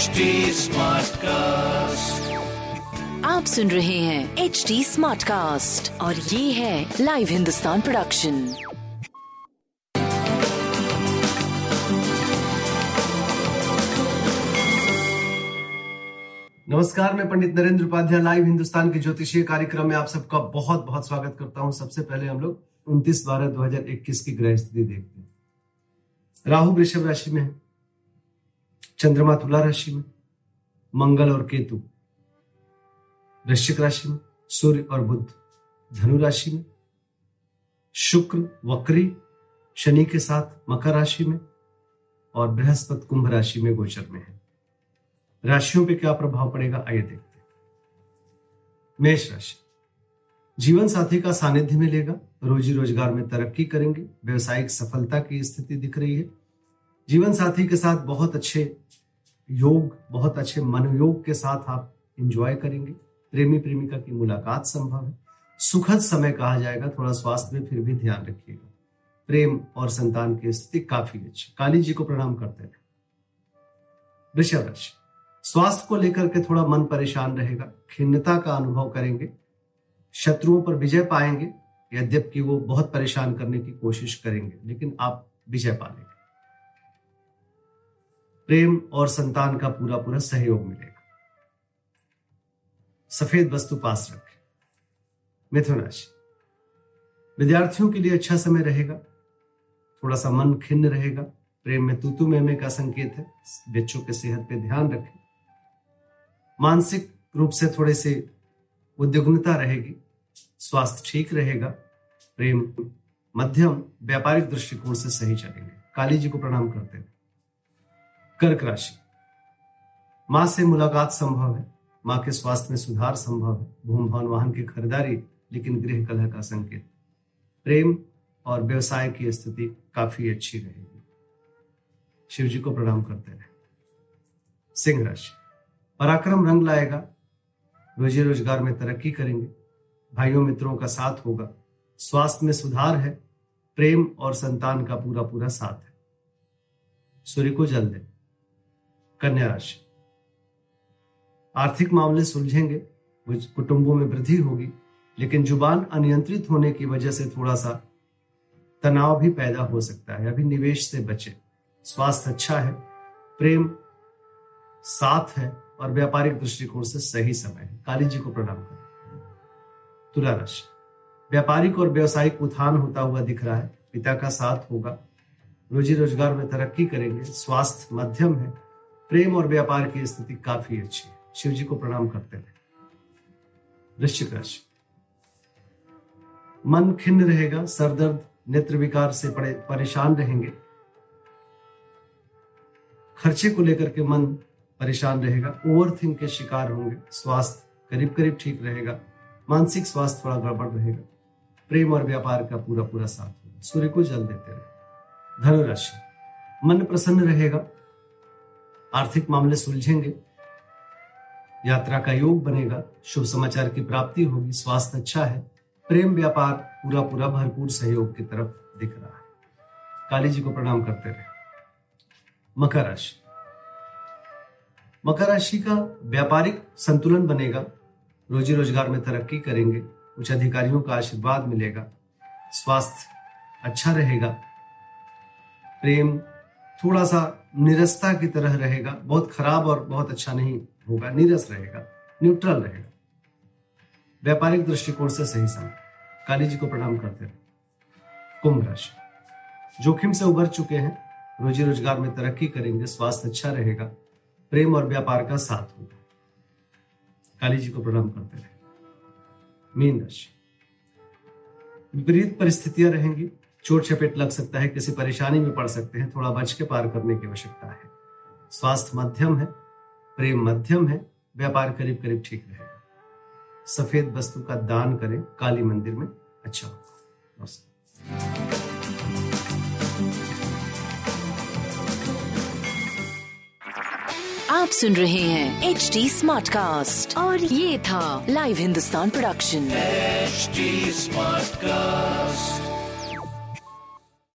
HD Smartcast. आप सुन रहे हैं एच डी स्मार्ट कास्ट और ये है लाइव हिंदुस्तान प्रोडक्शन नमस्कार मैं पंडित नरेंद्र उपाध्याय लाइव हिंदुस्तान के ज्योतिषीय कार्यक्रम में आप सबका बहुत बहुत स्वागत करता हूँ। सबसे पहले हम लोग 29 बारह 2021 की ग्रह स्थिति देखते हैं। राहु वृषभ राशि में है। चंद्रमा तुला राशि में, मंगल और केतु, वृश्चिक राशि में, सूर्य और बुद्ध धनु राशि में, शुक्र, वक्री, शनि के साथ मकर राशि में और बृहस्पति कुंभ राशि में गोचर में है। राशियों पे क्या प्रभाव पड़ेगा, आइए देखते हैं। मेष राशि, जीवन साथी का सानिध्य मिलेगा, रोजी रोज़गार में तरक्की करेंगे, व्यवसायिक सफलता की स्थिति दिख रही है। जीवन साथी के साथ बहुत अच्छे योग, बहुत अच्छे मनोयोग के साथ आप इंजॉय करेंगे। प्रेमी प्रेमिका की मुलाकात संभव है। सुखद समय कहा जाएगा, थोड़ा स्वास्थ्य में फिर भी ध्यान रखिएगा। प्रेम और संतान की स्थिति काफ़ी अच्छी काली जी को प्रणाम करते हैं। वृषभ राशि। स्वास्थ्य को लेकर के थोड़ा मन परेशान रहेगा। खिन्नता का अनुभव करेंगे। शत्रुओं पर विजय पाएँगे। यद्यपि वो बहुत परेशान करने की कोशिश करेंगे, लेकिन आप विजय पा लेंगे। प्रेम और संतान का पूरा पूरा सहयोग मिलेगा। सफ़ेद वस्तु पास रखें। मिथुन राशि विद्यार्थियों के लिए अच्छा समय रहेगा। थोड़ा सा मन खिन्न रहेगा। प्रेम में तूतु मेमे का संकेत है। बच्चों के सेहत पे ध्यान रखें। मानसिक रूप से थोड़े से उद्विग्नता रहेगी। स्वास्थ्य ठीक रहेगा। प्रेम मध्यम, व्यापारिक दृष्टिकोण से सही चलेंगे। काली जी को प्रणाम करते हैं। कर्क राशि। माँ से मुलाकात संभव है। माँ के स्वास्थ्य में सुधार संभव है। भूम, भवन, वाहन की खरीदारी, लेकिन गृह कलह का संकेत। प्रेम और व्यवसाय की स्थिति काफ़ी अच्छी रहेगी। शिव जी को प्रणाम करते रहे। सिंह राशि। पराक्रम रंग लाएगा। रोजी रोज़गार में तरक्की करेंगे। भाइयों, मित्रों का साथ होगा। स्वास्थ्य में सुधार है। प्रेम और संतान का पूरा पूरा साथ है। सूर्य को जल दे। कन्या राशि। आर्थिक मामले सुलझेंगे कुटुंबों में वृद्धि होगी, लेकिन ज़ुबान अनियंत्रित होने की वजह से थोड़ा सा तनाव भी पैदा हो सकता है। अभी निवेश से बचे। स्वास्थ्य अच्छा है, प्रेम साथ है और व्यापारिक दृष्टिकोण से सही समय है। काली जी को प्रणाम करें। तुला राशि। व्यापारिक और व्यवसायिक उत्थान होता हुआ दिख रहा है। पिता का साथ होगा। रोजी रोज़गार में तरक्की करेंगे। स्वास्थ्य मध्यम है। प्रेम और व्यापार की स्थिति काफ़ी अच्छी है। शिव जी को प्रणाम करते हैं वृश्चिक राशि। मन खिन्न रहेगा सरदर्द नेत्र विकार से पड़े, परेशान रहेंगे। खर्चे को लेकर के मन परेशान रहेगा ओवर थिंक के शिकार होंगे, स्वास्थ्य करीब करीब ठीक रहेगा, मानसिक स्वास्थ्य थोड़ा गड़बड़ रहेगा। प्रेम और व्यापार का पूरा पूरा साथ होगा। सूर्य को जल देते रहे। धनुराशि मन प्रसन्न रहेगा आर्थिक मामले सुलझेंगे। यात्रा का योग बनेगा, शुभ समाचार की प्राप्ति होगी, स्वास्थ्य अच्छा है, प्रेम व्यापार पूरा पूरा भरपूर सहयोग की तरफ़ दिख रहा है। काली जी को प्रणाम करते रहे। मकर राशि। मकर राशि का व्यापारिक संतुलन बनेगा रोजी रोज़गार में तरक्की करेंगे, कुछ अधिकारियों का आशीर्वाद मिलेगा, स्वास्थ्य अच्छा रहेगा, प्रेम थोड़ा सा निरस्ता की तरह रहेगा। बहुत खराब और बहुत अच्छा नहीं होगा। नीरस रहेगा, न्यूट्रल रहेगा। व्यापारिक दृष्टिकोण से सही समय। काली जी को प्रणाम करते रहे। कुंभ राशि। जोखिम से उभर चुके हैं। रोजी रोज़गार में तरक्की करेंगे। स्वास्थ्य अच्छा रहेगा। प्रेम और व्यापार का साथ होगा। काली जी को प्रणाम करते रहे। मीन राशि। विपरीत परिस्थितियाँ रहेंगी। चोट चपेट लग सकता है किसी परेशानी में पड़ सकते हैं थोड़ा बच के पार करने की आवश्यकता है। स्वास्थ्य मध्यम है प्रेम मध्यम है व्यापार करीब करीब ठीक रहेगा। सफ़ेद वस्तु का दान करें काली मंदिर में अच्छा होगा आप सुन रहे हैं एच डी स्मार्ट कास्ट और ये था live Hindustan production smart Smartcast.